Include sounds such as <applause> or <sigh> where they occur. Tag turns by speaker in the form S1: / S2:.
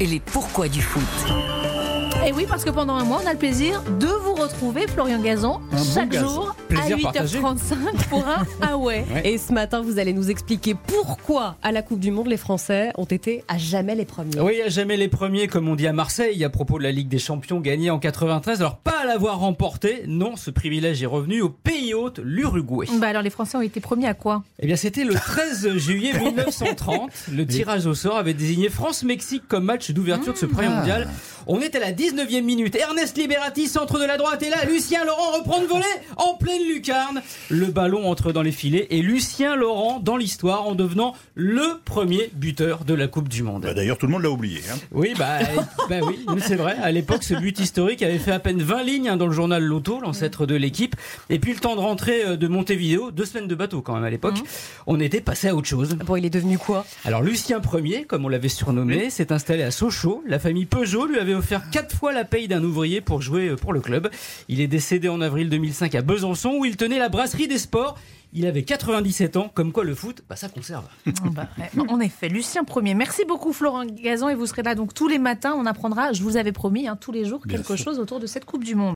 S1: et les pourquoi du foot.
S2: Et oui, parce que pendant un mois, on a le plaisir de vous retrouver, Florian
S3: Un bon
S2: chaque jour
S3: Plaisir
S2: à
S3: partagé.
S2: 8h35 pour un <laughs> Ah ouais.
S4: Et ce matin, vous allez nous expliquer pourquoi à la Coupe du Monde, les Français ont été à jamais les premiers.
S3: Oui, à jamais les premiers, comme on dit à Marseille, à propos de la Ligue des Champions gagnée en 93. Alors, pas à l'avoir remporté, non, ce privilège est revenu au pays hôte, l'Uruguay.
S2: Bah alors, les Français ont été premiers à quoi?
S3: Eh bien, c'était le 13 juillet 1930. <laughs> Le tirage au sort avait désigné France-Mexique comme match d'ouverture de ce premier mondial. On est à la 19e minute. Ernest Liberati, centre de la droite, et là, Lucien Laurent reprend le volet en pleine lucarne. Le ballon entre dans les filets et Lucien Laurent dans l'histoire en devenant le premier buteur de la Coupe du Monde.
S5: Bah, D'ailleurs, tout le monde l'a oublié. hein.
S3: Oui, bah, <laughs> bah oui, c'est vrai. À l'époque, ce but historique avait fait à peine 20 lignes hein, dans le journal Loto, l'ancêtre de l'équipe. Et puis le temps de rentrer euh, de Montevideo, deux semaines de bateau quand même à l'époque, on était passé à autre chose.
S4: Bon, il est devenu quoi?
S3: Alors Lucien Ier, comme on l'avait surnommé, s'est installé à Sochaux. La famille Peugeot lui avait offert quatre fois la paye d'un ouvrier pour jouer euh, pour le club. Il est décédé en avril 2005 à Besançon où il tenait la brasserie des sports. Il avait 97 ans, comme quoi le foot, bah, ça conserve.
S2: Bah, ouais. En effet, Lucien Premier. Merci beaucoup, Florent Gazan, et vous serez là donc tous les matins. On apprendra, je vous avais promis, hein, tous les jours, quelque chose autour de cette Coupe du Monde.